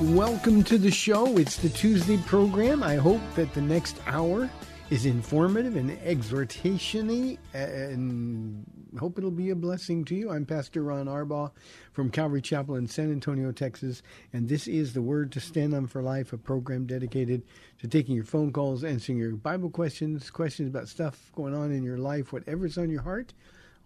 Welcome to the show. It's the Tuesday program. I hope that the next hour is informative and exhortationy and hope it'll be a blessing to you. I'm Pastor Ron Arbaugh from Calvary Chapel in San Antonio, Texas, and this is the Word to Stand on for Life, a program dedicated to taking your phone calls, answering your Bible questions, questions about stuff going on in your life, whatever's on your heart.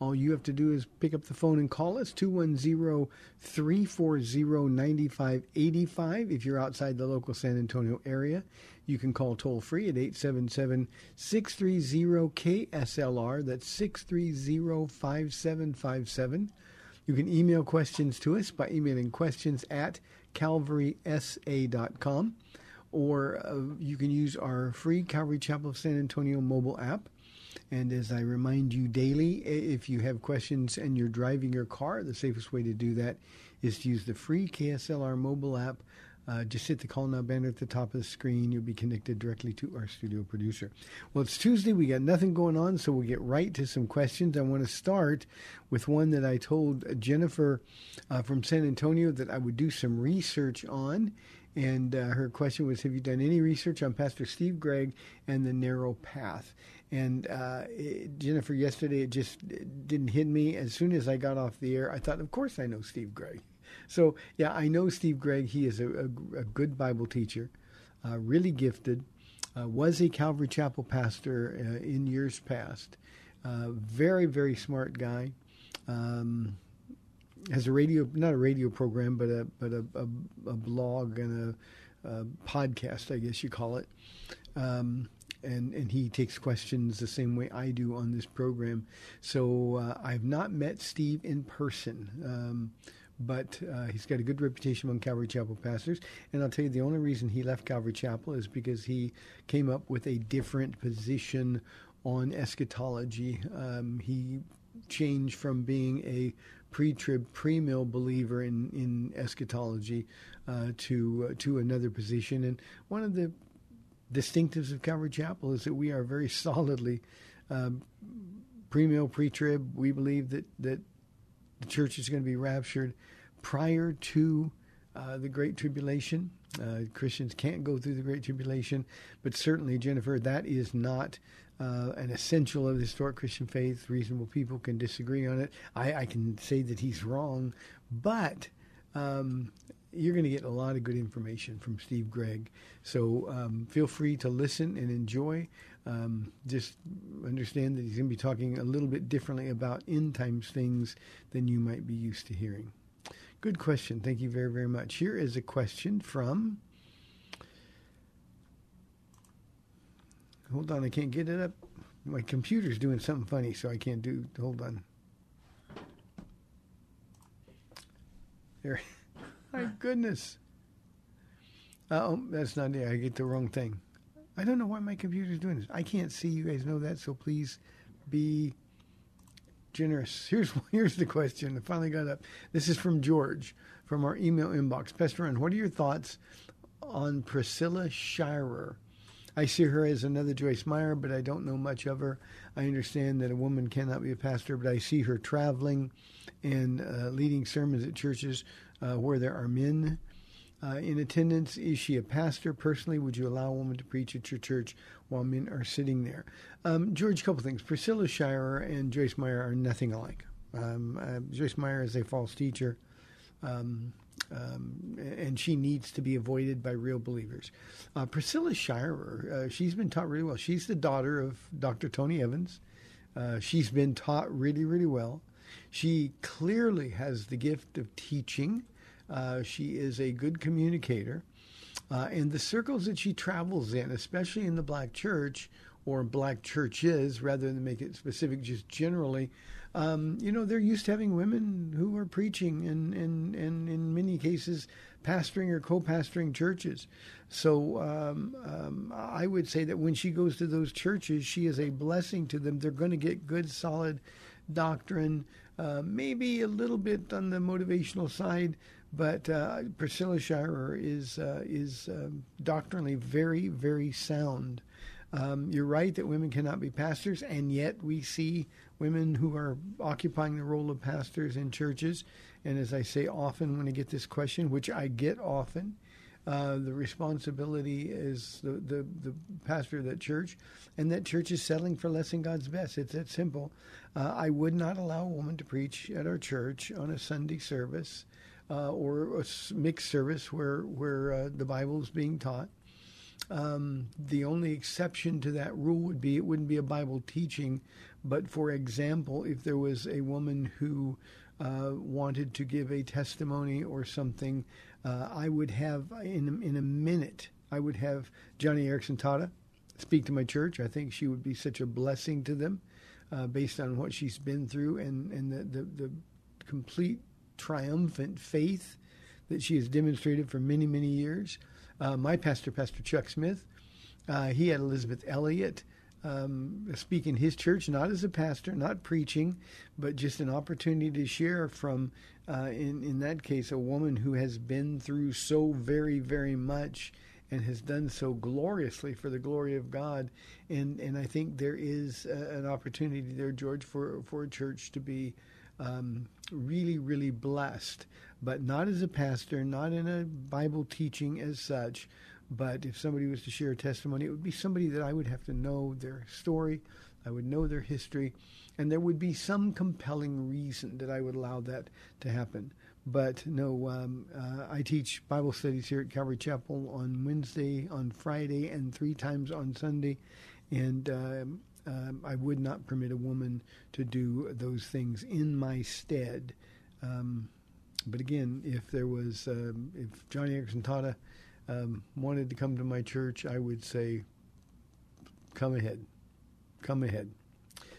All you have to do is pick up the phone and call us 210 340 9585 if you're outside the local San Antonio area. You can call toll free at 877 630 KSLR. That's 630 5757. You can email questions to us by emailing questions at calvarysa.com or uh, you can use our free Calvary Chapel of San Antonio mobile app. And as I remind you daily, if you have questions and you're driving your car, the safest way to do that is to use the free KSLR mobile app. Uh, just hit the call now banner at the top of the screen. You'll be connected directly to our studio producer. Well, it's Tuesday. We got nothing going on, so we'll get right to some questions. I want to start with one that I told Jennifer uh, from San Antonio that I would do some research on. And uh, her question was Have you done any research on Pastor Steve Gregg and the narrow path? And uh, it, Jennifer, yesterday it just it didn't hit me. As soon as I got off the air, I thought, Of course I know Steve Gregg. So, yeah, I know Steve Gregg. He is a, a, a good Bible teacher, uh, really gifted, uh, was a Calvary Chapel pastor uh, in years past. Uh, very, very smart guy. Um, has a radio, not a radio program, but a but a, a, a blog and a, a podcast, I guess you call it. Um, and and he takes questions the same way I do on this program. So uh, I've not met Steve in person. Um, but uh, he's got a good reputation among Calvary Chapel pastors. And I'll tell you, the only reason he left Calvary Chapel is because he came up with a different position on eschatology. Um, he changed from being a pre-trib, pre-mill believer in in eschatology uh, to uh, to another position. And one of the distinctives of Calvary Chapel is that we are very solidly um, pre-mill, pre-trib. We believe that that the church is going to be raptured prior to uh, the Great Tribulation. Uh, Christians can't go through the Great Tribulation, but certainly, Jennifer, that is not uh, an essential of the historic Christian faith. Reasonable people can disagree on it. I, I can say that he's wrong, but um, you're going to get a lot of good information from Steve Gregg. So um, feel free to listen and enjoy. Um, just understand that he's going to be talking a little bit differently about end times things than you might be used to hearing. Good question. Thank you very, very much. Here is a question from. Hold on, I can't get it up. My computer's doing something funny, so I can't do. Hold on. There. My goodness. Oh, that's not it. I get the wrong thing. I don't know why my computer's doing this. I can't see. You guys know that, so please be generous. Here's here's the question. I finally got up. This is from George from our email inbox. Pastor Ron, what are your thoughts on Priscilla Shirer. I see her as another Joyce Meyer, but I don't know much of her. I understand that a woman cannot be a pastor, but I see her traveling and uh, leading sermons at churches uh, where there are men uh, in attendance. Is she a pastor? Personally, would you allow a woman to preach at your church while men are sitting there? Um, George, a couple things. Priscilla Shirer and Joyce Meyer are nothing alike. Um, uh, Joyce Meyer is a false teacher. Um, um, and she needs to be avoided by real believers. Uh, Priscilla Shirer, uh, she's been taught really well. She's the daughter of Dr. Tony Evans. Uh, she's been taught really, really well. She clearly has the gift of teaching. Uh, she is a good communicator. Uh, and the circles that she travels in, especially in the black church or black churches, rather than make it specific, just generally, um, you know, they're used to having women who are preaching and, and, and in many cases, pastoring or co pastoring churches. So um, um, I would say that when she goes to those churches, she is a blessing to them. They're going to get good, solid doctrine, uh, maybe a little bit on the motivational side. But uh, Priscilla Shirer is uh, is um, doctrinally very, very sound. Um, you're right that women cannot be pastors, and yet we see women who are occupying the role of pastors in churches. And as I say often when I get this question, which I get often, uh, the responsibility is the, the, the pastor of that church, and that church is settling for less than God's best. It's that simple. Uh, I would not allow a woman to preach at our church on a Sunday service uh, or a mixed service where where uh, the Bible is being taught. Um, the only exception to that rule would be it wouldn't be a Bible teaching, but for example, if there was a woman who uh, wanted to give a testimony or something, uh, I would have in in a minute. I would have Joni Eareckson Tada speak to my church. I think she would be such a blessing to them, uh, based on what she's been through and and the, the, the complete triumphant faith that she has demonstrated for many many years. Uh, my pastor, Pastor Chuck Smith, uh, he had Elisabeth Elliot um, speak in his church, not as a pastor, not preaching, but just an opportunity to share from, uh, in, in that case, a woman who has been through so very, very much and has done so gloriously for the glory of God. And, and I think there is a, an opportunity there, George, for, for a church to be um, really, really blessed, but not as a pastor, not in a Bible teaching as such, but if somebody was to share a testimony, it would be somebody that I would have to know their story, I would know their history, and there would be some compelling reason that I would allow that to happen. But no, um, uh, I teach Bible studies here at Calvary Chapel on Wednesday, on Friday, and three times on Sunday. And um, um, I would not permit a woman to do those things in my stead. Um, but again, if there was, um, if Joni Eareckson Tada um, wanted to come to my church, I would say, come ahead, come ahead.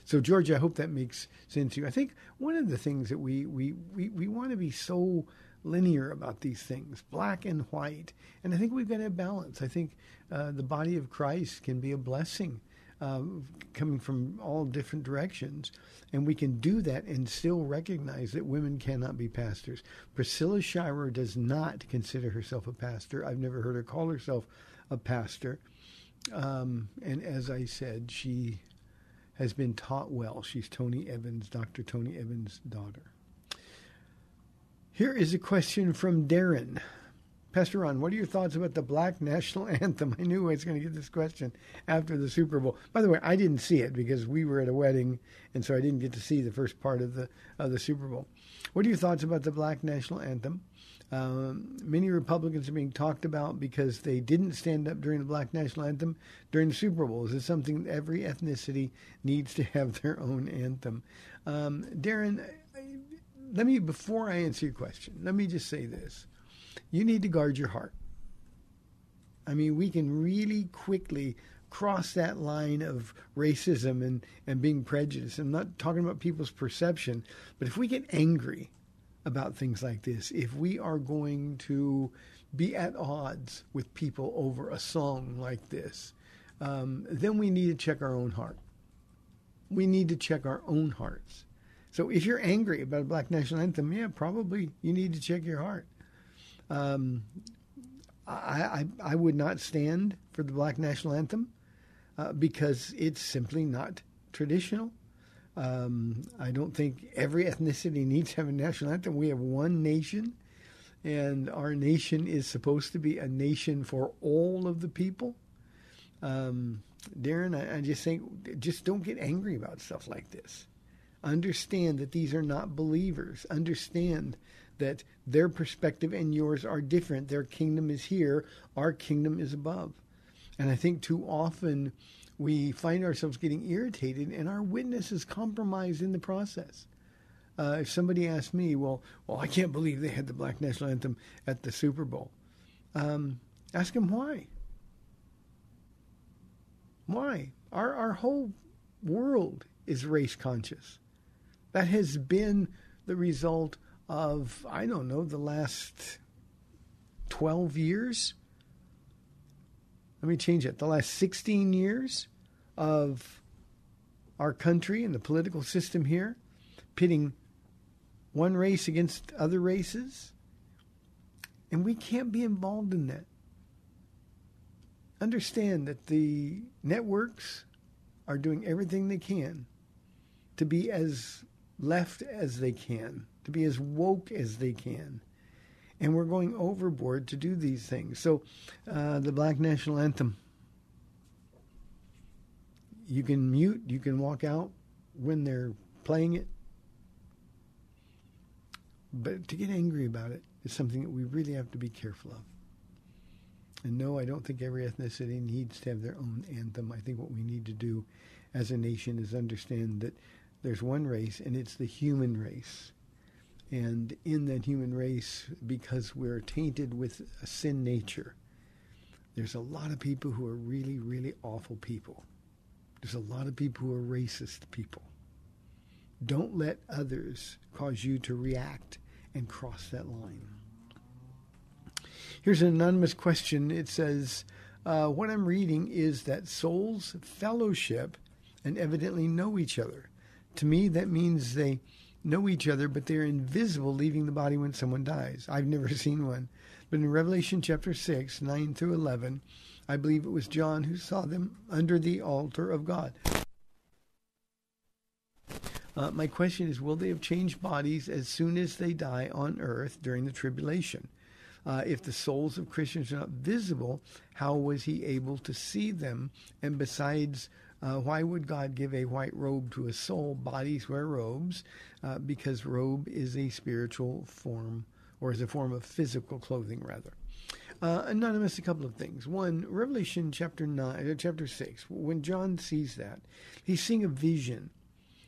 So, George, I hope that makes sense to you. I think one of the things that we we, we, we want to be so linear about these things, black and white, and I think we've got to balance. I think uh, the body of Christ can be a blessing. Um, coming from all different directions. And we can do that and still recognize that women cannot be pastors. Priscilla Shirer does not consider herself a pastor. I've never heard her call herself a pastor. Um, and as I said, she has been taught well. She's Tony Evans, Dr. Tony Evans' daughter. Here is a question from Darren. Pastor Ron, what are your thoughts about the Black National Anthem? I knew I was going to get this question after the Super Bowl. By the way, I didn't see it because we were at a wedding, and so I didn't get to see the first part of the of the Super Bowl. What are your thoughts about the Black National Anthem? Um, many Republicans are being talked about because they didn't stand up during the Black National Anthem during the Super Bowl. Is something every ethnicity needs to have their own anthem? Um, Darren, let me before I answer your question, let me just say this you need to guard your heart. I mean, we can really quickly cross that line of racism and, and being prejudiced. I'm not talking about people's perception, but if we get angry about things like this, if we are going to be at odds with people over a song like this, um, then we need to check our own heart. We need to check our own hearts. So if you're angry about a black national anthem, yeah, probably you need to check your heart. Um, I, I, I would not stand for the black national anthem uh, because it's simply not traditional. Um, I don't think every ethnicity needs to have a national anthem. We have one nation, and our nation is supposed to be a nation for all of the people. Um, Darren, I, I just think, just don't get angry about stuff like this. Understand that these are not believers. Understand that their perspective and yours are different. Their kingdom is here, our kingdom is above. And I think too often we find ourselves getting irritated and our witness is compromised in the process. Uh, if somebody asked me, well, well, I can't believe they had the Black National Anthem at the Super Bowl, um, ask them why. Why? Our, our whole world is race conscious. That has been the result of, I don't know, the last 12 years. Let me change it. The last 16 years of our country and the political system here pitting one race against other races. And we can't be involved in that. Understand that the networks are doing everything they can to be as left as they can, to be as woke as they can. And we're going overboard to do these things. So, uh, the Black National Anthem. You can mute, you can walk out when they're playing it. But to get angry about it is something that we really have to be careful of. And no, I don't think every ethnicity needs to have their own anthem. I think what we need to do as a nation is understand that there's one race, and it's the human race. And in that human race, because we're tainted with a sin nature, there's a lot of people who are really, really awful people. There's a lot of people who are racist people. Don't let others cause you to react and cross that line. Here's an anonymous question. It says, uh, What I'm reading is that souls fellowship and evidently know each other. To me, that means they know each other, but they're invisible, leaving the body when someone dies. I've never seen one. But in Revelation chapter 6, 9 through 11, I believe it was John who saw them under the altar of God. Uh, my question is Will they have changed bodies as soon as they die on earth during the tribulation? Uh, if the souls of Christians are not visible, how was he able to see them? And besides, uh, why would God give a white robe to a soul? Bodies wear robes uh, because robe is a spiritual form or is a form of physical clothing, rather. Uh, anonymous, a couple of things. One, Revelation chapter nine, uh, chapter six. When John sees that, he's seeing a vision.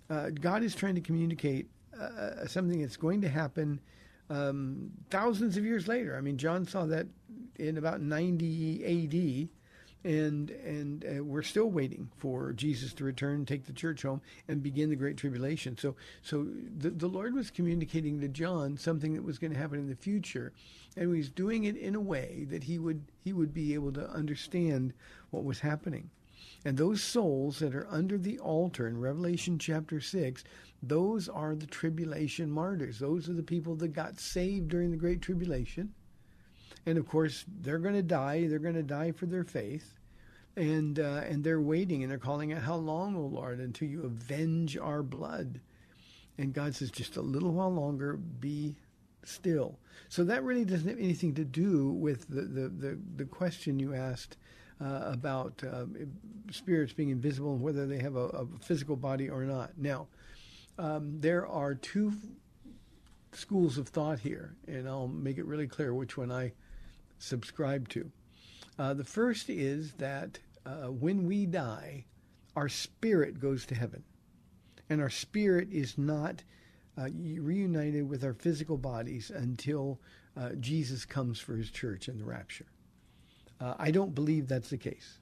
Uh, God is trying to communicate uh, something that's going to happen um, thousands of years later. I mean, John saw that in about 90 A.D and and uh, we're still waiting for Jesus to return, take the church home, and begin the great tribulation. So so the the Lord was communicating to John something that was going to happen in the future, and He's doing it in a way that he would he would be able to understand what was happening. And those souls that are under the altar in Revelation chapter 6, those are the tribulation martyrs. Those are the people that got saved during the Great Tribulation. And of course, they're going to die. They're going to die for their faith. And, uh, and they're waiting and they're calling out, How long, O Lord, until you avenge our blood? And God says, Just a little while longer, be still. So that really doesn't have anything to do with the, the, the, the question you asked uh, about uh, spirits being invisible and whether they have a, a physical body or not. Now, um, there are two schools of thought here, and I'll make it really clear which one I subscribe to. Uh, the first is that uh, when we die, our spirit goes to heaven, and our spirit is not uh, reunited with our physical bodies until uh, Jesus comes for his church in the rapture. Uh, I don't believe that's the case.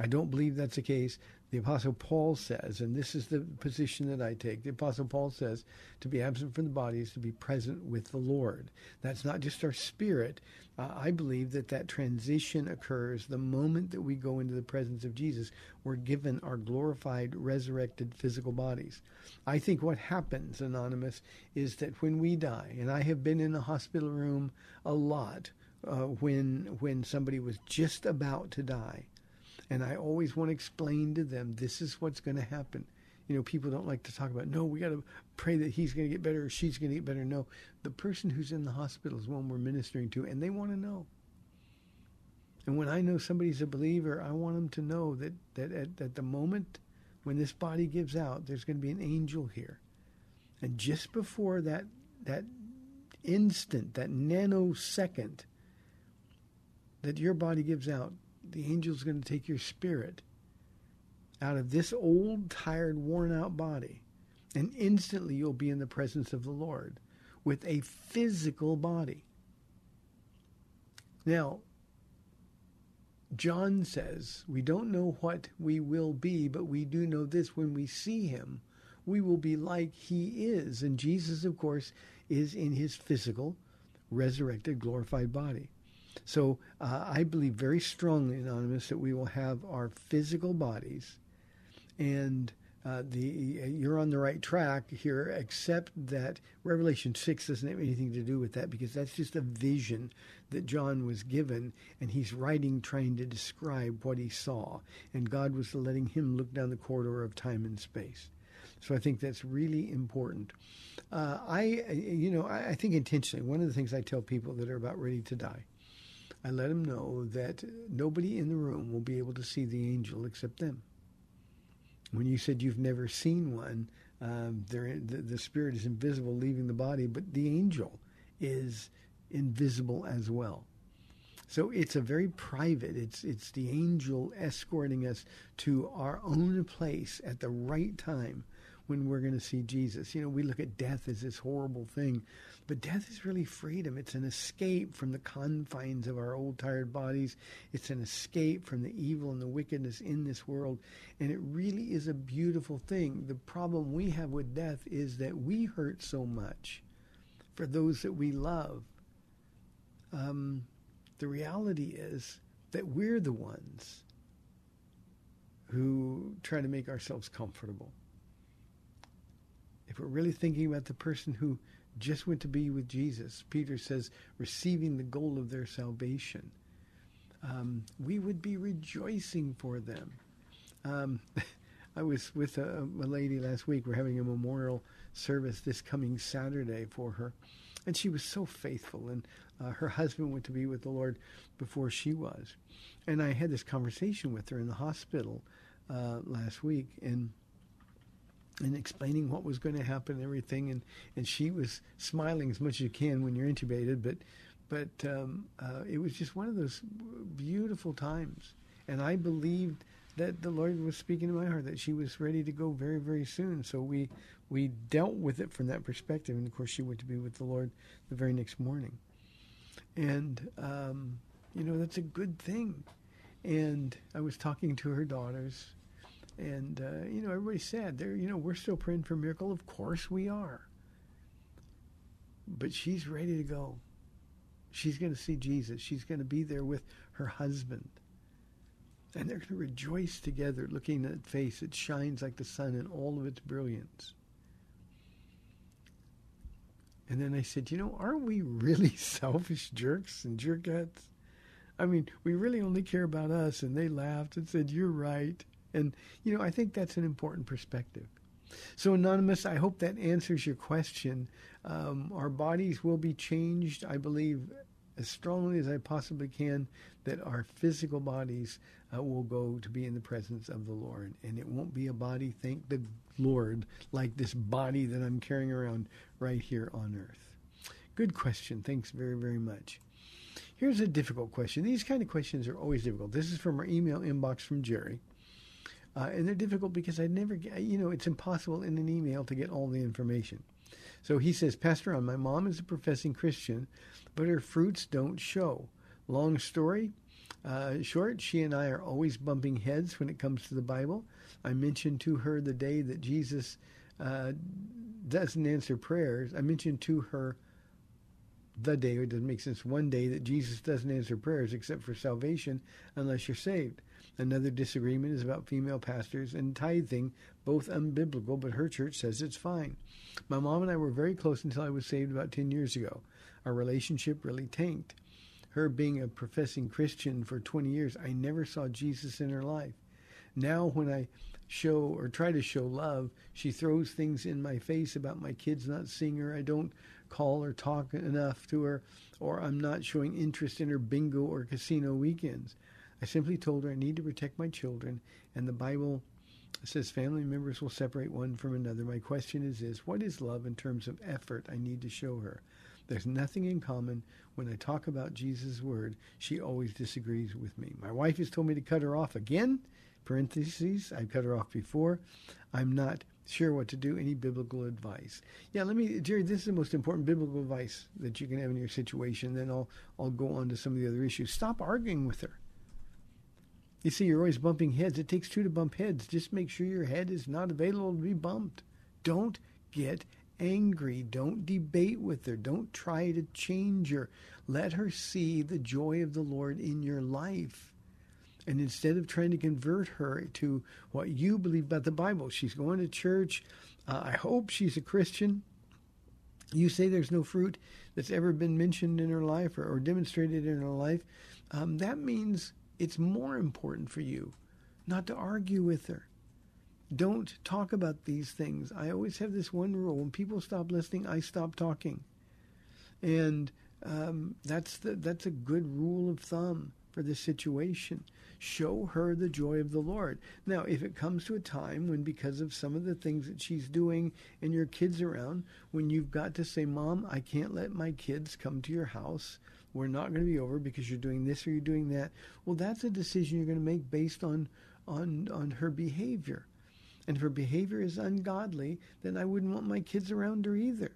I don't believe that's the case. The Apostle Paul says, and this is the position that I take, the Apostle Paul says, to be absent from the body is to be present with the Lord. That's not just our spirit. Uh, I believe that that transition occurs the moment that we go into the presence of Jesus. We're given our glorified, resurrected physical bodies. I think what happens, Anonymous, is that when we die, and I have been in a hospital room a lot, uh, when when somebody was just about to die, and I always want to explain to them this is what's going to happen. You know, people don't like to talk about. No, we got to pray that he's going to get better or she's going to get better. No, the person who's in the hospital is the one we're ministering to, and they want to know. And when I know somebody's a believer, I want them to know that that at, at the moment when this body gives out, there's going to be an angel here, and just before that that instant, that nanosecond that your body gives out, the angel's going to take your spirit out of this old, tired, worn out body, and instantly you'll be in the presence of the Lord with a physical body. Now, John says, We don't know what we will be, but we do know this when we see him, we will be like he is. And Jesus, of course, is in his physical, resurrected, glorified body. So uh, I believe very strongly, Anonymous, that we will have our physical bodies, and uh, the you're on the right track here, except that Revelation six doesn't have anything to do with that because that's just a vision that John was given, and he's writing trying to describe what he saw, and God was letting him look down the corridor of time and space. So I think that's really important. Uh, I, you know, I, I think intentionally. One of the things I tell people that are about ready to die, I let them know that nobody in the room will be able to see the angel except them. When you said you've never seen one, um, the, the spirit is invisible, leaving the body, but the angel is invisible as well. So it's a very private. It's it's the angel escorting us to our own place at the right time when we're going to see Jesus. You know, we look at death as this horrible thing, but death is really freedom. It's an escape from the confines of our old tired bodies. It's an escape from the evil and the wickedness in this world. And it really is a beautiful thing. The problem we have with death is that we hurt so much for those that we love. Um, the reality is that we're the ones who try to make ourselves comfortable if we're really thinking about the person who just went to be with Jesus, Peter says, receiving the goal of their salvation, um, we would be rejoicing for them. Um, I was with a, a, lady last week. We're having a memorial service this coming Saturday for her. And she was so faithful. And uh, her husband went to be with the Lord before she was. And I had this conversation with her in the hospital uh, last week. And and explaining what was going to happen and everything. And, and she was smiling as much as you can when you're intubated, but but um, uh, it was just one of those beautiful times. And I believed that the Lord was speaking to my heart that she was ready to go very very soon. So we we dealt with it from that perspective. And of course, she went to be with the Lord the very next morning. And um, you know that's a good thing. And I was talking to her daughters and uh, you know, everybody's sad. There, you know, we're still praying for a miracle. Of course we are. But she's ready to go. She's going to see Jesus. She's going to be there with her husband. And they're going to rejoice together, looking at a face that shines like the sun in all of its brilliance. And then I said, you know, aren't we really selfish jerks and jerkettes? I mean, we really only care about us. And they laughed and said, you're right. And, you know, I think that's an important perspective. So, Anonymous, I hope that answers your question. Um, our bodies will be changed, I believe, as strongly as I possibly can, that our physical bodies uh, will go to be in the presence of the Lord. And it won't be a body, thank the Lord, like this body that I'm carrying around right here on earth. Good question. Thanks very, very much. Here's a difficult question. These kind of questions are always difficult. This is from our email inbox from Jerry. Uh, and they're difficult because I never get, you know, it's impossible in an email to get all the information. So he says, Pastor Ron, my mom is a professing Christian, but her fruits don't show. Long story uh, short, she and I are always bumping heads when it comes to the Bible. I mentioned to her the day that Jesus uh, doesn't answer prayers. I mentioned to her the day, it doesn't make sense, one day that Jesus doesn't answer prayers except for salvation unless you're saved. Another disagreement is about female pastors and tithing, both unbiblical, but her church says it's fine. My mom and I were very close until I was saved about 10 years ago. Our relationship really tanked. her being a professing Christian for 20 years, I never saw Jesus in her life. Now, when I show or try to show love, she throws things in my face about my kids not seeing her. I don't call or talk enough to her, or I'm not showing interest in her bingo or casino weekends. I simply told her I need to protect my children, and the Bible says family members will separate one from another. My question is this what is love in terms of effort I need to show her? There's nothing in common. When I talk about Jesus' word, she always disagrees with me. My wife has told me to cut her off again. Parentheses, I've cut her off before. I'm not sure what to do. Any biblical advice? Yeah, let me, Jerry. This is the most important biblical advice that you can have in your situation. Then I'll I'll go on to some of the other issues. Stop arguing with her. You see, you're always bumping heads. It takes two to bump heads. Just make sure your head is not available to be bumped. Don't get angry. Don't debate with her. Don't try to change her. Let her see the joy of the Lord in your life. And instead of trying to convert her to what you believe about the Bible, she's going to church. Uh, I hope she's a Christian. You say there's no fruit that's ever been mentioned in her life or, or demonstrated in her life. Um, that means it's more important for you not to argue with her. Don't talk about these things. I always have this one rule: when people stop listening, I stop talking, and um, that's the, that's a good rule of thumb for this situation. Show her the joy of the Lord. Now, if it comes to a time when, because of some of the things that she's doing and your kids around, when you've got to say, Mom, I can't let my kids come to your house. We're not going to be over because you're doing this or you're doing that. Well, that's a decision you're going to make based on, on, on her behavior. And if her behavior is ungodly, then I wouldn't want my kids around her either.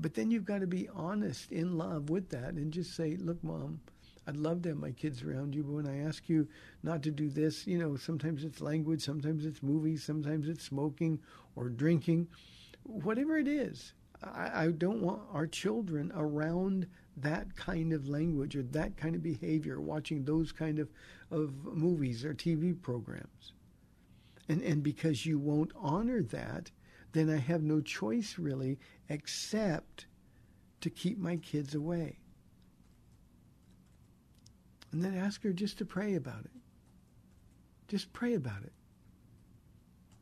But then you've got to be honest in love with that and just say, look, mom, I'd love to have my kids around you, but when I ask you not to do this, you know, sometimes it's language, sometimes it's movies, sometimes it's smoking or drinking, whatever it is. I, I don't want our children around that kind of language or that kind of behavior, watching those kind of, of movies or TV programs. And, and because you won't honor that, then I have no choice really except to keep my kids away. And then ask her just to pray about it. Just pray about it.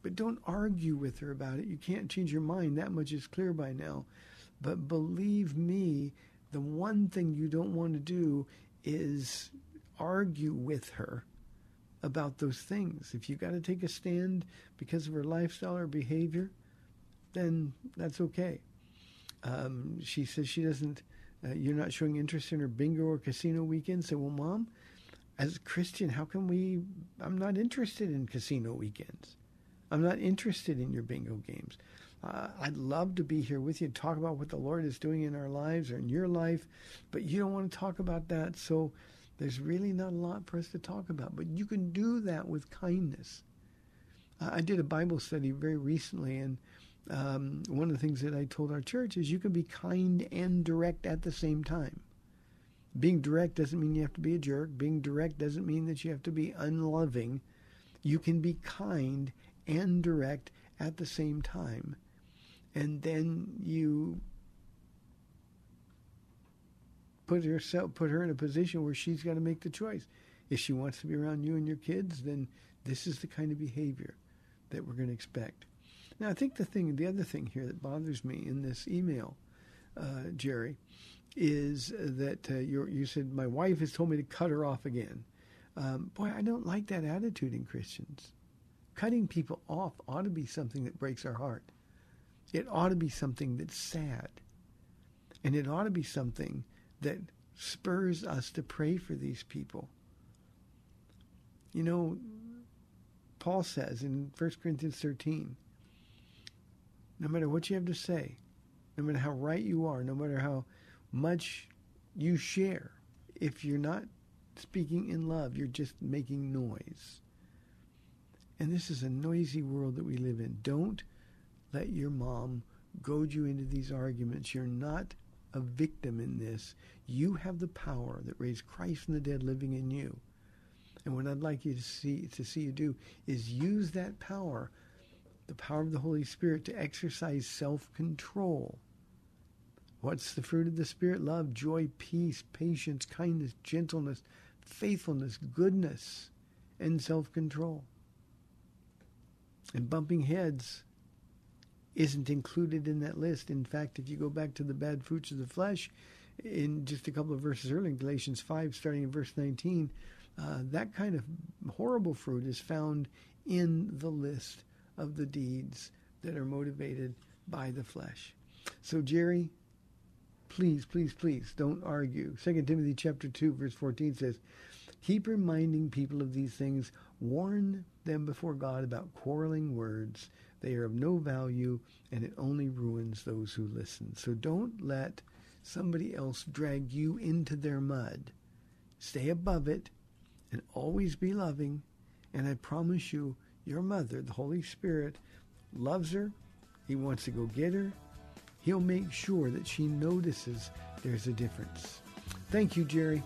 But don't argue with her about it. You can't change your mind. That much is clear by now. But believe me, the one thing you don't want to do is argue with her about those things. If you've got to take a stand because of her lifestyle or behavior, then that's okay. Um, she says she doesn't uh, you're not showing interest in her bingo or casino weekends. So, well, mom, as a Christian, how can we? I'm not interested in casino weekends. I'm not interested in your bingo games. Uh, I'd love to be here with you, and talk about what the Lord is doing in our lives or in your life, but you don't want to talk about that. So, there's really not a lot for us to talk about. But you can do that with kindness. I did a Bible study very recently, and um, one of the things that I told our church is you can be kind and direct at the same time. Being direct doesn't mean you have to be a jerk. Being direct doesn't mean that you have to be unloving. You can be kind and direct at the same time. And then you put herself put her in a position where she's got to make the choice. If she wants to be around you and your kids, then this is the kind of behavior that we're going to expect. Now, I think the thing, the other thing here that bothers me in this email, uh, Jerry, is that uh, you said my wife has told me to cut her off again. Um, boy, I don't like that attitude in Christians. Cutting people off ought to be something that breaks our heart. It ought to be something that's sad. And it ought to be something that spurs us to pray for these people. You know, Paul says in 1 Corinthians 13, no matter what you have to say, no matter how right you are, no matter how much you share, if you're not speaking in love, you're just making noise. And this is a noisy world that we live in. Don't let your mom goad you into these arguments. You're not a victim in this. You have the power that raised Christ from the dead living in you. And what I'd like you to see to see you do is use that power the power of the Holy Spirit to exercise self control What's the fruit of the Spirit? Love, joy, peace, patience, kindness, gentleness, faithfulness, goodness, and self control. And bumping heads isn't included in that list. In fact, if you go back to the bad fruits of the flesh, in just a couple of verses earlier, in Galatians 5, starting in verse 19, uh, that kind of horrible fruit is found in the list of the deeds that are motivated by the flesh. So, Jerry, please, please, please don't argue. 2 Timothy chapter 2, verse 14 says, Keep reminding people of these things. Warn them before God about quarreling words. They are of no value, and it only ruins those who listen. So don't let somebody else drag you into their mud. Stay above it and always be loving. And I promise you, your mother, the Holy Spirit, loves her. He wants to go get her. He'll make sure that she notices there's a difference. Thank you, Jerry.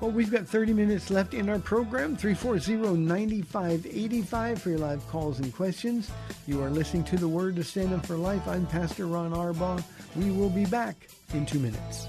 Well, we've got 30 minutes left in our program. 340-9585 for your live calls and questions. You are listening to The Word to Stand Up for Life. I'm Pastor Ron Arbaugh. We will be back in two minutes.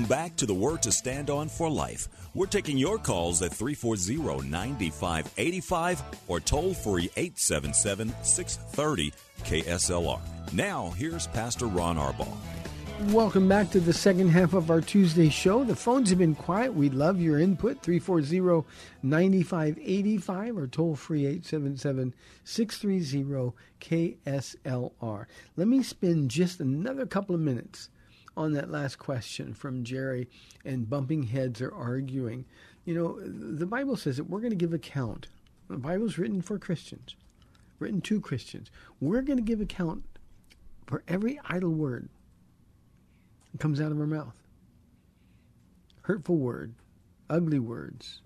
Welcome back to the Word to Stand On for Life. We're taking your calls at 340 9585 or toll free 877 630 KSLR. Now, here's Pastor Ron Arbaugh. Welcome back to the second half of our Tuesday show. The phones have been quiet. We'd love your input. 340 9585 or toll free 877 630 KSLR. Let me spend just another couple of minutes on that last question from Jerry and bumping heads or arguing. You know, the Bible says that we're going to give account. The Bible's written for Christians, written to Christians. We're going to give account for every idle word that comes out of our mouth. Hurtful word, ugly words,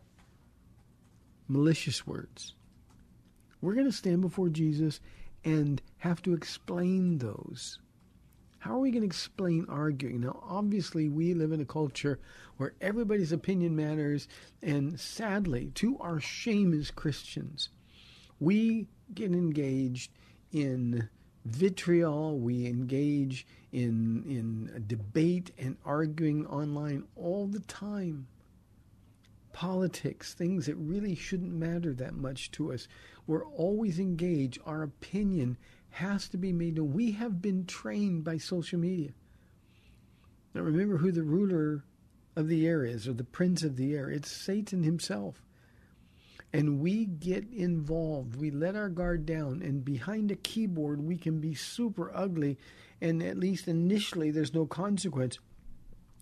malicious words. We're going to stand before Jesus and have to explain those. How are we going to explain arguing? Now, obviously, we live in a culture where everybody's opinion matters, and sadly, to our shame as Christians, we get engaged in vitriol, we engage in, in debate and arguing online all the time. Politics, things that really shouldn't matter that much to us. We're always engaged. Our opinion has to be made known. We have been trained by social media. Now remember who the ruler of the air is, or the prince of the air. It's Satan himself. And we get involved. We let our guard down, and behind a keyboard, we can be super ugly, and at least initially, there's no consequence.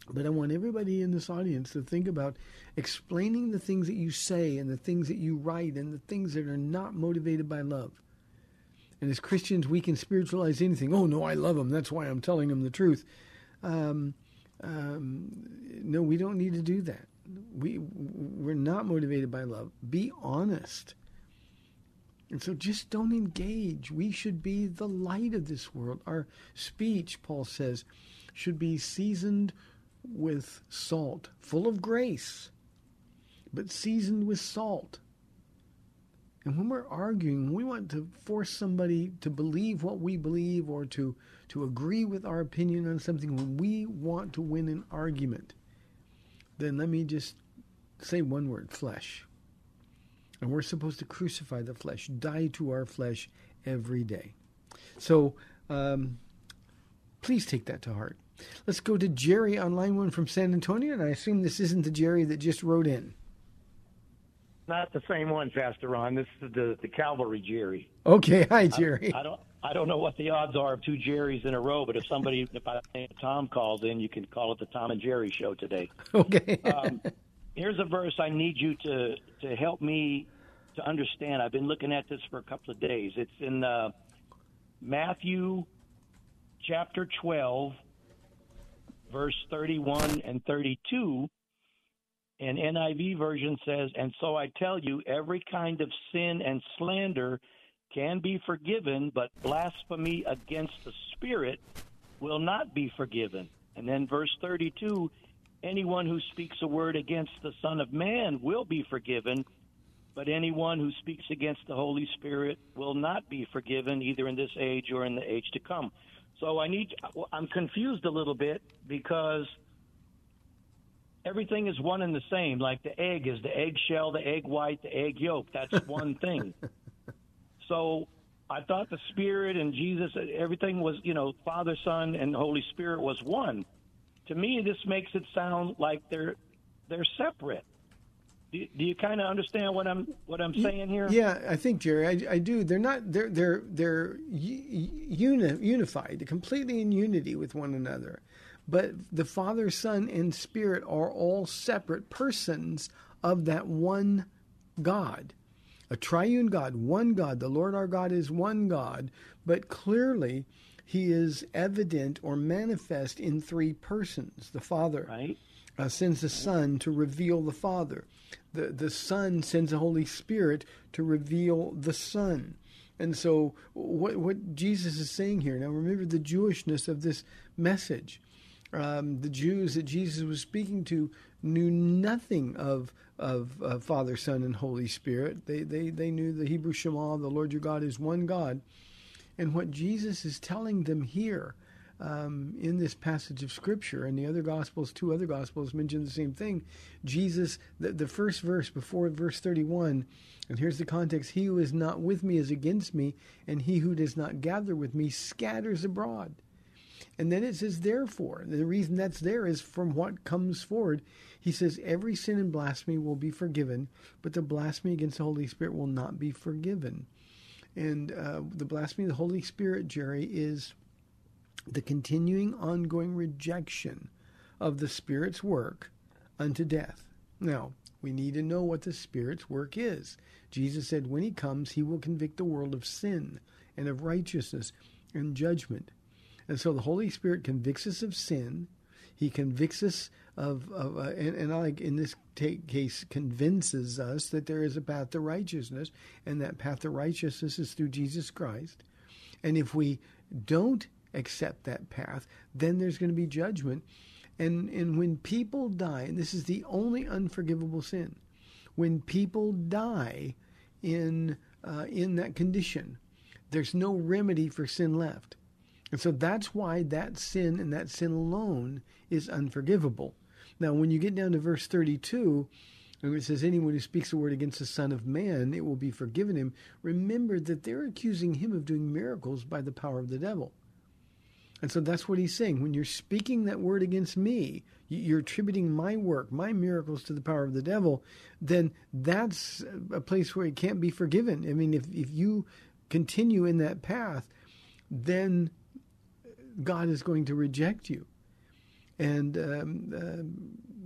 But I want everybody in this audience to think about explaining the things that you say and the things that you write and the things that are not motivated by love. And as Christians, we can spiritualize anything. Oh, no, I love him. That's why I'm telling him the truth. Um, um, no, we don't need to do that. We we're not motivated by love. Be honest. And so just don't engage. We should be the light of this world. Our speech, Paul says, should be seasoned with salt, full of grace, but seasoned with salt. And when we're arguing, we want to force somebody to believe what we believe or to, to agree with our opinion on something when we want to win an argument. Then let me just say one word flesh. And we're supposed to crucify the flesh, die to our flesh every day. So um, please take that to heart. Let's go to Jerry on line one from San Antonio, and I assume this isn't the Jerry that just wrote in. Not the same one, Pastor Ron. This is the the Calvary Jerry. Okay, hi Jerry. I don't I don't know what the odds are of two Jerrys in a row, but if somebody if I think Tom calls in, you can call it the Tom and Jerry show today. Okay. Um, here's a verse I need you to to help me to understand. I've been looking at this for a couple of days. It's in uh, Matthew chapter 12, verse 31 and 32. And NIV version says, And so I tell you, every kind of sin and slander can be forgiven, but blasphemy against the Spirit will not be forgiven. And then verse 32 anyone who speaks a word against the Son of Man will be forgiven, but anyone who speaks against the Holy Spirit will not be forgiven, either in this age or in the age to come. So I need, I'm confused a little bit because everything is one and the same. Like the egg is the eggshell, the egg white, the egg yolk. That's one thing. So I thought the Spirit and Jesus, everything was, you know, Father, Son, and Holy Spirit was one. To me, this makes it sound like they're they're separate. Do, do you kind of understand what I'm what I'm saying here? Yeah, I think Jerry, I, I do. They're not. They're they're they're uni, unified, completely in unity with one another. But the Father, Son, and Spirit are all separate persons of that one God, a triune God, one God. The Lord our God is one God, but clearly he is evident or manifest in three persons. The Father Right. uh, sends the Son to reveal the Father. The the Son sends the Holy Spirit to reveal the Son. And so, what what Jesus is saying here now, remember the Jewishness of this message. Um, the Jews that Jesus was speaking to knew nothing of of uh, Father, Son, and Holy Spirit. They they they knew the Hebrew Shema, the Lord your God is one God. And what Jesus is telling them here um, in this passage of Scripture, and the other Gospels, two other Gospels mention the same thing. Jesus, the, the first verse before verse 31, and here's the context He who is not with me is against me, and he who does not gather with me scatters abroad. And then it says, therefore, the reason that's there is from what comes forward. He says, every sin and blasphemy will be forgiven, but the blasphemy against the Holy Spirit will not be forgiven. And uh, the blasphemy of the Holy Spirit, Jerry, is the continuing, ongoing rejection of the Spirit's work unto death. Now, we need to know what the Spirit's work is. Jesus said, when He comes, He will convict the world of sin and of righteousness and judgment. And so the Holy Spirit convicts us of sin. He convicts us of, of uh, and, and like in this case, convinces us that there is a path to righteousness, and that path to righteousness is through Jesus Christ. And if we don't accept that path, then there's going to be judgment. And and when people die, and this is the only unforgivable sin, when people die in uh, in that condition, there's no remedy for sin left. And so that's why that sin and that sin alone is unforgivable. Now, when you get down to verse 32, and it says, Anyone who speaks a word against the Son of Man, it will be forgiven him. Remember that they're accusing him of doing miracles by the power of the devil. And so that's what he's saying. When you're speaking that word against me, you're attributing my work, my miracles to the power of the devil, then that's a place where it can't be forgiven. I mean, if, if you continue in that path, then God is going to reject you. And um,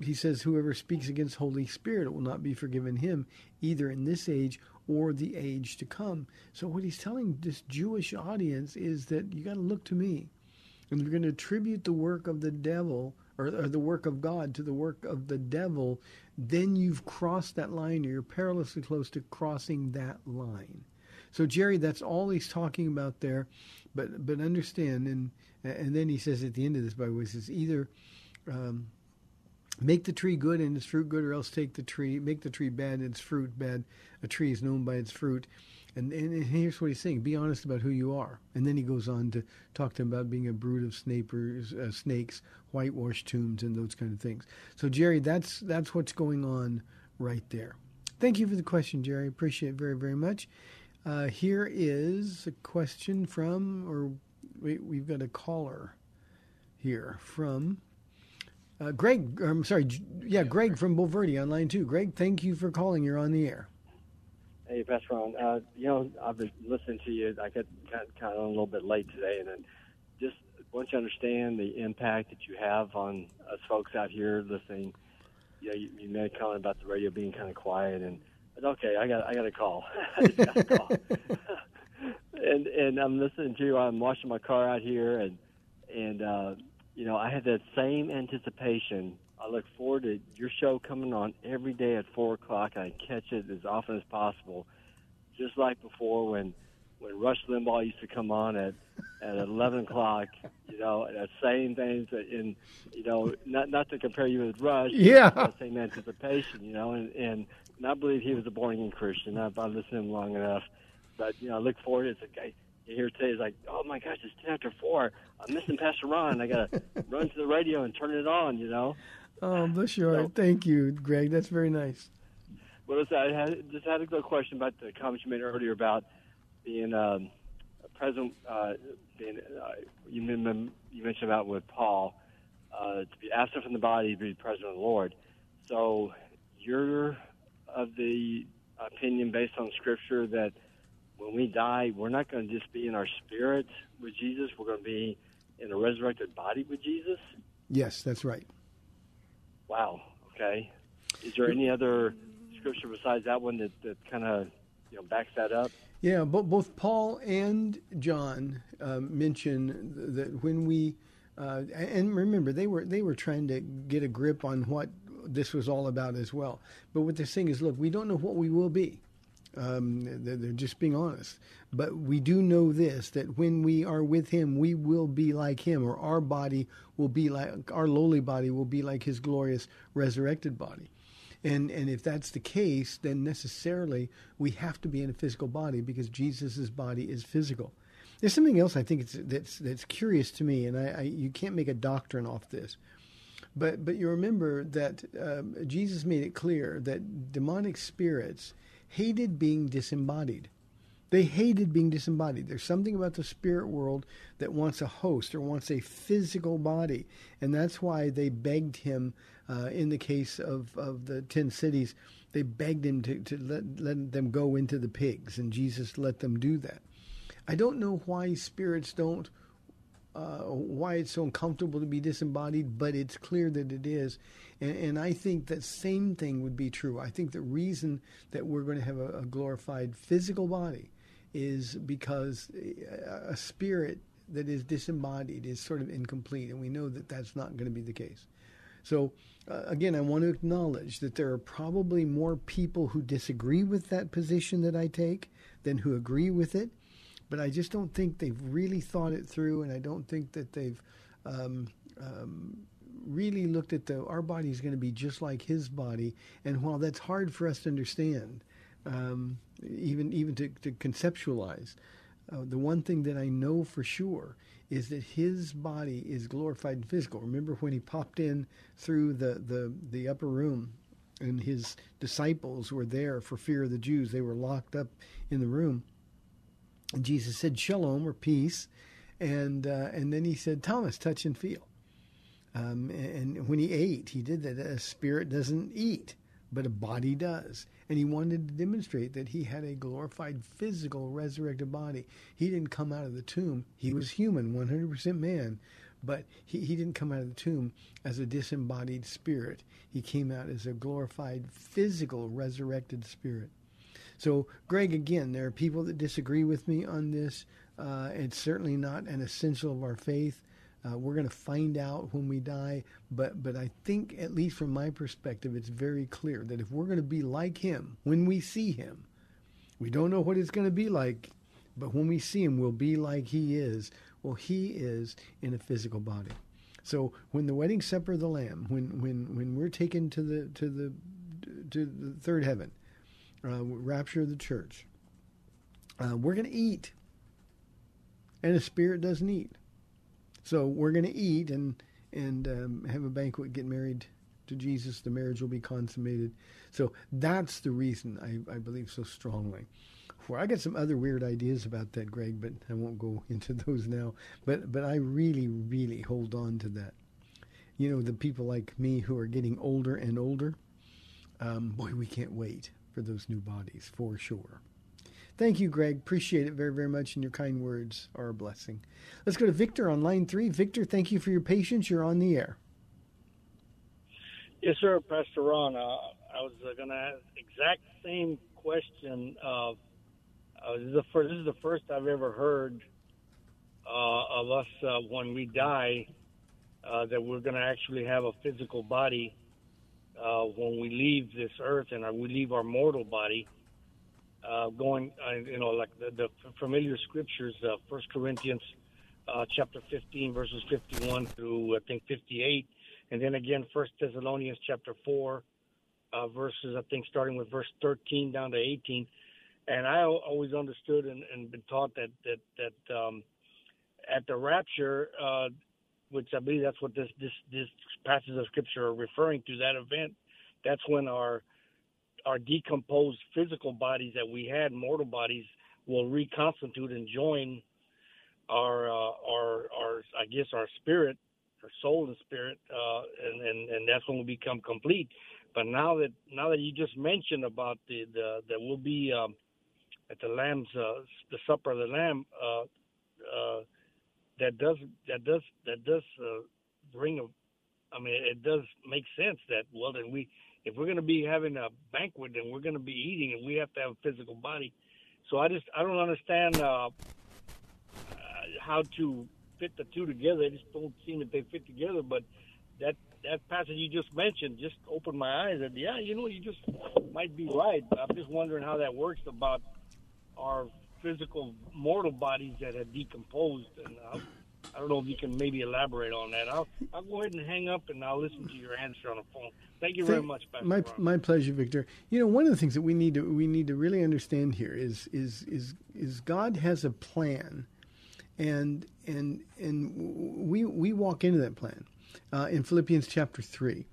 uh, he says, whoever speaks against Holy Spirit it will not be forgiven him, either in this age or the age to come. So what he's telling this Jewish audience is that you got to look to me. And if you're going to attribute the work of the devil or, or, the work of God to the work of the devil, then you've crossed that line or you're perilously close to crossing that line. So Jerry, that's all he's talking about there. But but understand, and and then he says at the end of this, by the way, he says either um, make the tree good and its fruit good, or else take the tree, make the tree bad and its fruit bad. A tree is known by its fruit. And, and, and here's what he's saying: be honest about who you are. And then he goes on to talk to him about being a brood of snapers, uh, snakes, whitewashed tombs, and those kind of things. So Jerry, that's that's what's going on right there. Thank you for the question, Jerry. Appreciate it very very much. Uh, here is a question from, or we, we've got a caller here from uh, Greg. I'm sorry, yeah, Greg from Bulverde on line two. Greg, thank you for calling. You're on the air. Hey, Pastor Ron. Uh, you know, I've been listening to you. I got kind of, kind of a little bit late today, and then just once you understand the impact that you have on us folks out here listening. You know, you, you made a comment about the radio being kind of quiet, and okay, I got I got a call. Got a call. and and I'm listening to you. I'm washing my car out here, and and uh, you know I have that same anticipation. I look forward to your show coming on every day at four o'clock. I catch it as often as possible, just like before when when Rush Limbaugh used to come on at at 11 o'clock, you know, and saying things that in, you know, not not to compare you with Rush, Yeah. but same anticipation, you know, and and, and I believe he was a born again Christian. I've, I've listened to him long enough, but you know, I look forward. To it's a guy here today is like, oh my gosh, it's 10 after four. I'm missing Pastor Ron. I gotta run to the radio and turn it on, you know. Oh, bless your heart. Thank you, Greg. That's very nice. Well, listen, I had, just had a good question about the comment you made earlier about being um, present. Uh, being uh, you, men- you mentioned about with Paul uh, to be absent from the body, to be present with the Lord. So you're of the opinion, based on Scripture, that when we die, we're not going to just be in our spirit with Jesus. We're going to be in a resurrected body with Jesus. Yes, that's right. Wow. Okay. Is there any other scripture besides that one that, that kind of you know backs that up? Yeah, bo- both Paul and John uh, mention that when we, uh, and remember they were they were trying to get a grip on what this was all about as well. But what they're saying is, look, we don't know what we will be. Um, they're, they're just being honest. But we do know this that when we are with Him, we will be like Him, or our body will be like our lowly body will be like His glorious resurrected body. And and if that's the case, then necessarily we have to be in a physical body because Jesus' body is physical. There's something else I think that's that's curious to me, and I, I you can't make a doctrine off this. But but you remember that um, Jesus made it clear that demonic spirits hated being disembodied. They hated being disembodied. There's something about the spirit world that wants a host or wants a physical body, and that's why they begged him. Uh, in the case of, of the ten cities, they begged him to, to let, let them go into the pigs, and Jesus let them do that. I don't know why spirits don't uh, why it's so uncomfortable to be disembodied, but it's clear that it is. And, and, I think that same thing would be true. I think the reason that we're going to have a, a glorified physical body is because a, a spirit that is disembodied is sort of incomplete, and we know that that's not going to be the case. So, uh, again, I want to acknowledge that there are probably more people who disagree with that position that I take than who agree with it but I just don't think they've really thought it through, and I don't think that they've um, um, really looked at the our body is going to be just like His body. And while that's hard for us to understand, um, even even to, to conceptualize, uh, the one thing that I know for sure is that His body is glorified and physical. Remember when He popped in through the the, the upper room and his disciples were there for fear of the Jews. They were locked up in the room. And Jesus said, "Shalom" or peace, and uh, and then he said, "Thomas, touch and feel." Um, and when he ate, he did that. A spirit doesn't eat, but a body does. And he wanted to demonstrate that he had a glorified, physical, resurrected body. He didn't come out of the tomb. He was human, 100% man, but he, he didn't come out of the tomb as a disembodied spirit. He came out as a glorified, physical, resurrected spirit. So, Greg, again, there are people that disagree with me on this. Uh, it's certainly not an essential of our faith. Uh, we're going to find out when we die, but but I think, at least from my perspective, it's very clear that if we're going to be like Him when we see Him, we don't know what it's going to be like, but when we see Him, we'll be like He is. Well, He is in a physical body. So when the wedding supper of the Lamb, when when when we're taken to the to the to the third heaven, uh, rapture of the church, uh, we're going to eat, and the Spirit doesn't eat. So we're going to eat and and um, have a banquet, get married to Jesus. The marriage will be consummated. So that's the reason I, I believe so strongly. For I got some other weird ideas about that, Greg, but I won't go into those now. But but I really really hold on to that. You know, the people like me who are getting older and older. Um, boy, we can't wait for those new bodies for sure. Thank you, Greg. Appreciate it very, very much, and your kind words are a blessing. Let's go to Victor on line three. Victor, thank you for your patience. You're on the air. Yes, sir, Pastor Ron. Uh, I was uh, going to ask exact same question. Uh, this, is the first, this is the first I've ever heard uh, of us uh, when we die uh, that we're going to actually have a physical body when we leave this earth and we leave our mortal body. uh, going, uh, you know, like the, the familiar scriptures, uh, First Corinthians uh, chapter 15, verses 51 through I think 58, and then again First Thessalonians chapter 4, uh, verses I think starting with verse 13 down to 18. And I always understood and, and been taught that that that um, at the rapture, uh, which I believe that's what this this this passage of scripture are referring to, that event, that's when our our decomposed physical bodies that we had, mortal bodies, will reconstitute and join our uh, our our I guess our spirit, our soul and spirit, uh, and, and and that's when we become complete. But now that now that you just mentioned about the the that we'll be um, at the lamb's uh, the supper of the lamb, uh, uh, that does that does that does uh, bring a. I mean, it does make sense that well then we if we're going to be having a banquet then we're going to be eating and we have to have a physical body. So I just I don't understand uh, uh, how to fit the two together. They just don't seem that they fit together. But that that passage you just mentioned just opened my eyes. And yeah, you know, you just might be right. I'm just wondering how that works about our physical mortal bodies that have decomposed. And uh, I don't know if you can maybe elaborate on that. I'll I'll go ahead and hang up and I'll listen to your answer on the phone. Thank you very Thank- much, Pastor My Ron. my pleasure, Victor. You know, one of the things that we need to we need to really understand here is is is is God has a plan, and and and we we walk into that plan uh, in Philippians chapter three.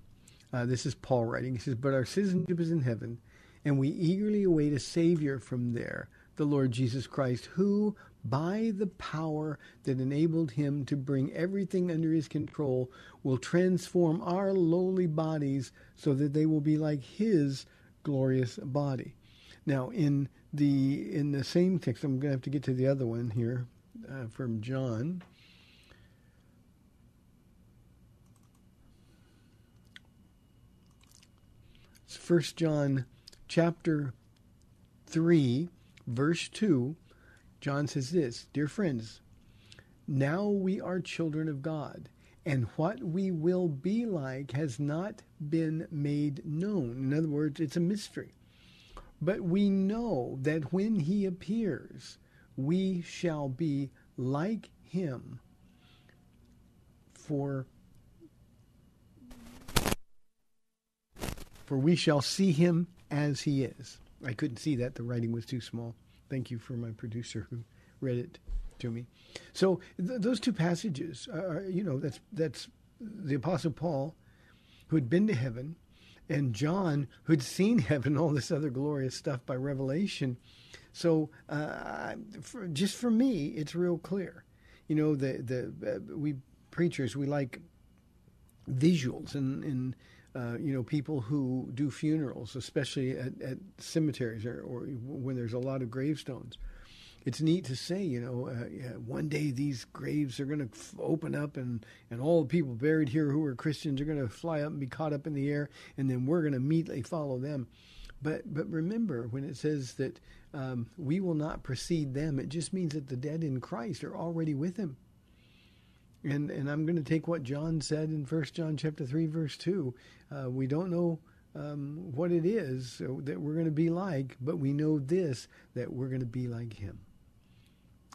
Uh, this is Paul writing. He says, "But our citizenship is in heaven, and we eagerly await a Savior from there, the Lord Jesus Christ, who, by the power that enabled him to bring everything under his control, will transform our lowly bodies so that they will be like his glorious body." Now, in the in the same text, I'm going to have to get to the other one here uh, from John. It's First John chapter 3, verse 2. John says this Dear friends, now we are children of God, and what we will be like has not been made known. In other words, it's a mystery. But we know that when he appears, we shall be like him. For for we shall see him as he is. I couldn't see that; the writing was too small. Thank you for my producer who read it to me. So th- those two passages, are, you know, that's that's the Apostle Paul, who had been to heaven, and John, who'd seen heaven, all this other glorious stuff by revelation. So uh, for, just for me, it's real clear. You know, the the uh, we preachers we like visuals and and uh, you know people who do funerals, especially at, at cemeteries or, or when there's a lot of gravestones. It's neat to say, you know, uh, yeah, one day these graves are going to f- open up, and and all the people buried here who are Christians are going to fly up and be caught up in the air, and then we're going to immediately follow them. But but remember when it says that um, we will not precede them, it just means that the dead in Christ are already with Him. And and I'm going to take what John said in First John chapter three verse two. Uh, we don't know um, what it is that we're going to be like, but we know this that we're going to be like Him.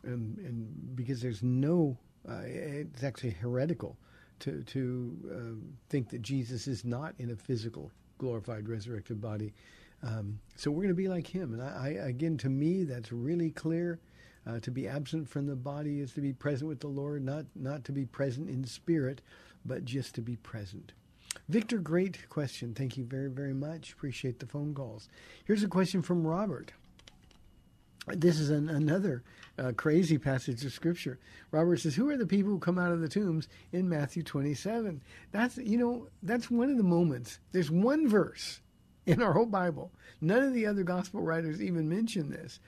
And and because there's no, uh, it's actually heretical to to uh, think that Jesus is not in a physical glorified resurrected body. Um, so we're going to be like Him. And I, I again, to me, that's really clear. Uh, to be absent from the body is to be present with the Lord, not not to be present in spirit, but just to be present. Victor, great question. Thank you very, very much. Appreciate the phone calls. Here's a question from Robert. This is an, another uh, crazy passage of scripture. Robert says, "Who are the people who come out of the tombs in Matthew 27?" That's you know that's one of the moments. There's one verse in our whole Bible. None of the other gospel writers even mention this.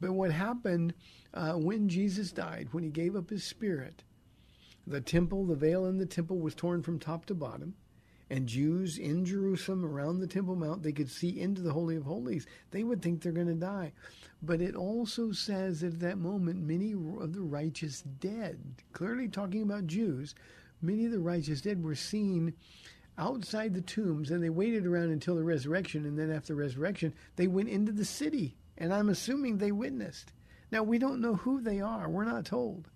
But what happened uh, when Jesus died, when he gave up his spirit, the temple, the veil in the temple was torn from top to bottom. And Jews in Jerusalem around the Temple Mount, they could see into the Holy of Holies. They would think they're going to die. But it also says that at that moment, many of the righteous dead, clearly talking about Jews, many of the righteous dead were seen outside the tombs and they waited around until the resurrection. And then after the resurrection, they went into the city And I'm assuming they witnessed. Now, we don't know who they are. We're not told.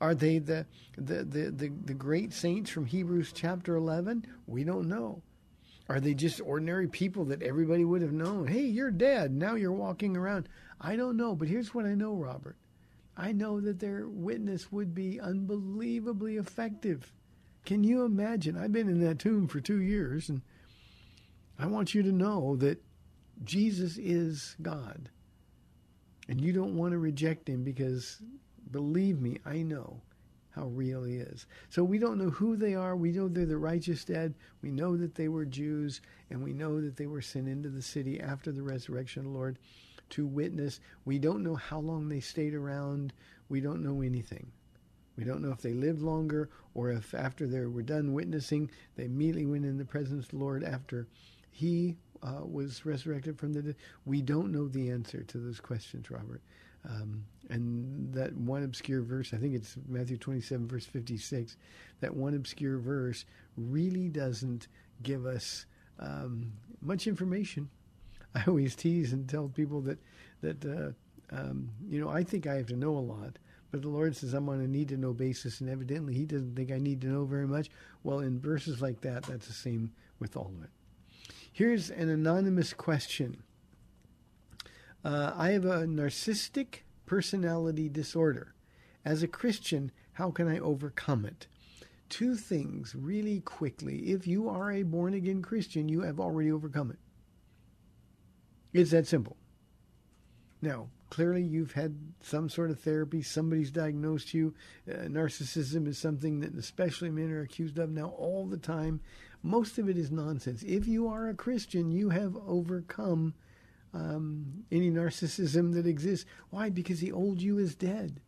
Are they the, the, the, the, the great saints from Hebrews chapter 11? We don't know. Are they just ordinary people that everybody would have known? Hey, you're dead. Now you're walking around. I don't know. But here's what I know, Robert. I know that their witness would be unbelievably effective. Can you imagine? I've been in that tomb for two years, and I want you to know that Jesus is God. And you don't want to reject him because, believe me, I know how real he is. So we don't know who they are. We know they're the righteous dead. We know that they were Jews, and we know that they were sent into the city after the resurrection, of the Lord, to witness. We don't know how long they stayed around. We don't know anything. We don't know if they lived longer or if after they were done witnessing, they immediately went in the presence of the Lord after he uh, was resurrected from the dead. We don't know the answer to those questions, Robert. Um, and that one obscure verse, I think it's Matthew 27, verse 56, that one obscure verse really doesn't give us um, much information. I always tease and tell people that, that uh, um, you know, I think I have to know a lot, but the Lord says I'm on a need to know basis, and evidently He doesn't think I need to know very much. Well, in verses like that, that's the same with all of it. Here's an anonymous question. Uh, I have a narcissistic personality disorder. As a Christian, how can I overcome it? Two things really quickly. If you are a born again Christian, you have already overcome it. It's that simple. Now, clearly you've had some sort of therapy, somebody's diagnosed you. Uh, narcissism is something that especially men are accused of now all the time. Most of it is nonsense. If you are a Christian, you have overcome um, any narcissism that exists. Why? Because the old you is dead.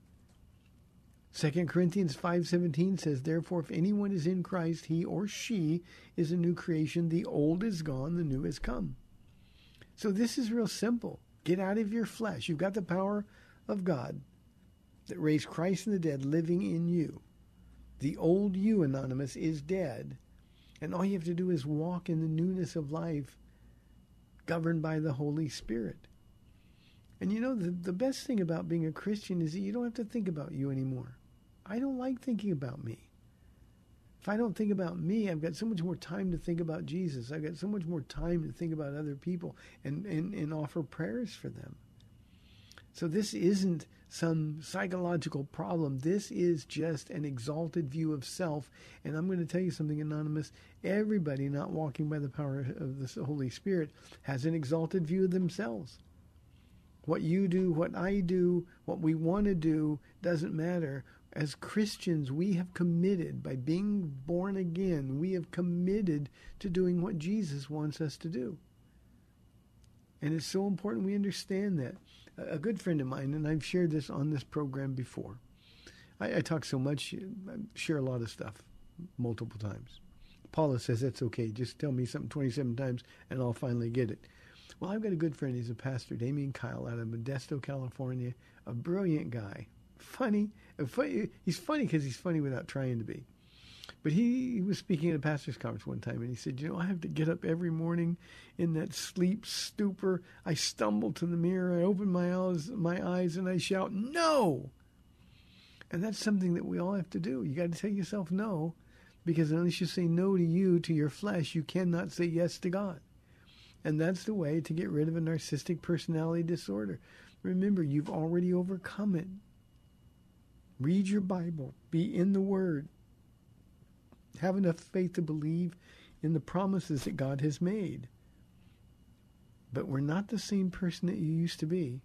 2 Corinthians 5:17 says, "Therefore if anyone is in Christ, he or she is a new creation. The old is gone, the new has come." So this is real simple. Get out of your flesh. You've got the power of God that raised Christ from the dead living in you. The old you, Anonymous, is dead. And all you have to do is walk in the newness of life governed by the Holy Spirit. And you know, the, the best thing about being a Christian is that you don't have to think about you anymore. I don't like thinking about me. If I don't think about me, I've got so much more time to think about Jesus. I've got so much more time to think about other people and, and, and offer prayers for them. So this isn't some psychological problem. This is just an exalted view of self. And I'm going to tell you something, Anonymous. Everybody not walking by the power of the Holy Spirit has an exalted view of themselves. What you do, what I do, what we want to do doesn't matter. As Christians, we have committed, by being born again, we have committed to doing what Jesus wants us to do. And it's so important we understand that a good friend of mine, and I've shared this on this program before. I, I talk so much, I share a lot of stuff multiple times. Paula says that's okay. Just tell me something 27 times, and I'll finally get it. Well, I've got a good friend. He's a pastor, Damian Kyle, out of Modesto, California. A brilliant guy. Funny. funny he's funny because he's funny without trying to be. But he, was speaking at a pastor's conference one time, and he said, "You know, I have to get up every morning in that sleep stupor. I stumble to the mirror, I open my eyes, my eyes, and I shout, no!' And that's something that we all have to do. You got to tell yourself no, because unless you say no to you, to your flesh, you cannot say yes to God. And that's the way to get rid of a narcissistic personality disorder. Remember, you've already overcome it. Read your Bible. Be in the Word have enough faith to believe in the promises that God has made. But we're not the same person that you used to be.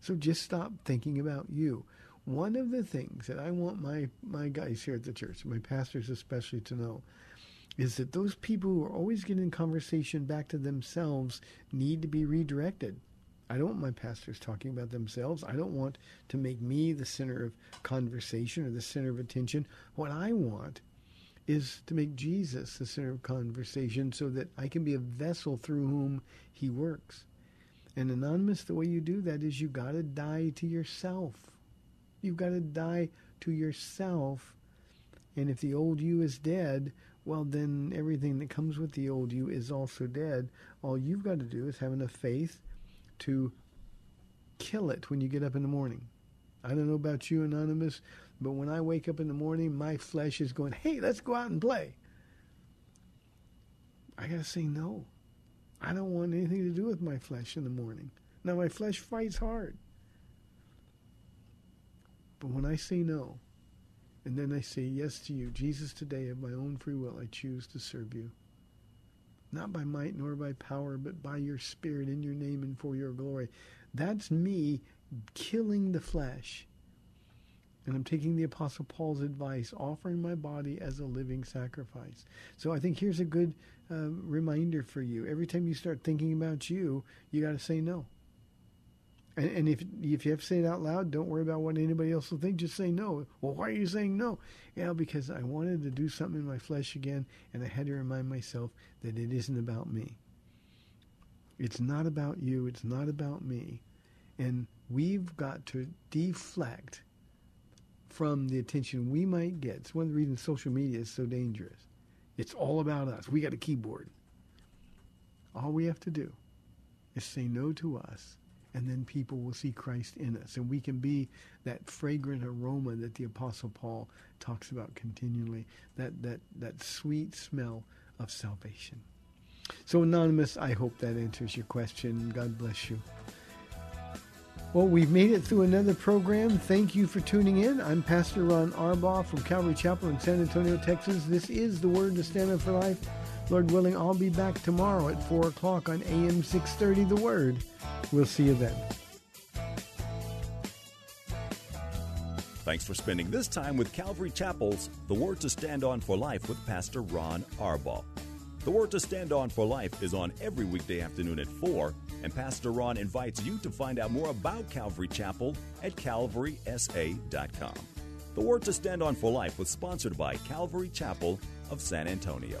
So just stop thinking about you. One of the things that I want my, my guys here at the church, my pastors especially, to know is that those people who are always getting conversation back to themselves need to be redirected. I don't want my pastors talking about themselves. I don't want to make me the center of conversation or the center of attention. What I want is to make Jesus the center of conversation so that I can be a vessel through whom he works. And anonymous, the way you do that is you got to die to yourself. You've got to die to yourself. And if the old you is dead, well, then everything that comes with the old you is also dead. All you've got to do is have enough faith to kill it when you get up in the morning. I don't know about you, Anonymous, but when I wake up in the morning, my flesh is going, hey, let's go out and play. I got to say no. I don't want anything to do with my flesh in the morning. Now, my flesh fights hard. But when I say no, and then I say yes to you, Jesus, today of my own free will, I choose to serve you. Not by might nor by power, but by your spirit in your name and for your glory. That's me killing the flesh. And I'm taking the Apostle Paul's advice, offering my body as a living sacrifice. So I think here's a good uh, reminder for you. Every time you start thinking about you, you got to say no. And, and if if you have to say it out loud, don't worry about what anybody else will think. Just say no. Well, why are you saying no? Yeah, because I wanted to do something in my flesh again, and I had to remind myself that it isn't about me. It's not about you. It's not about me. And we've got to deflect from the attention we might get. It's one of the reasons social media is so dangerous. It's all about us. We got a keyboard. All we have to do is say no to us and then people will see Christ in us. And we can be that fragrant aroma that the Apostle Paul talks about continually, that, that, that sweet smell of salvation. So, Anonymous, I hope that answers your question. God bless you. Well, we've made it through another program. Thank you for tuning in. I'm Pastor Ron Arbaugh from Calvary Chapel in San Antonio, Texas. This is the Word to Stand Up for Life. Lord willing, I'll be back tomorrow at 4 o'clock on AM 630 The Word. We'll see you then. Thanks for spending this time with Calvary Chapel's The Word to Stand On for Life with Pastor Ron Arbaugh. The Word to Stand On for Life is on every weekday afternoon at 4, and Pastor Ron invites you to find out more about Calvary Chapel at calvarysa.com. The Word to Stand On for Life was sponsored by Calvary Chapel of San Antonio.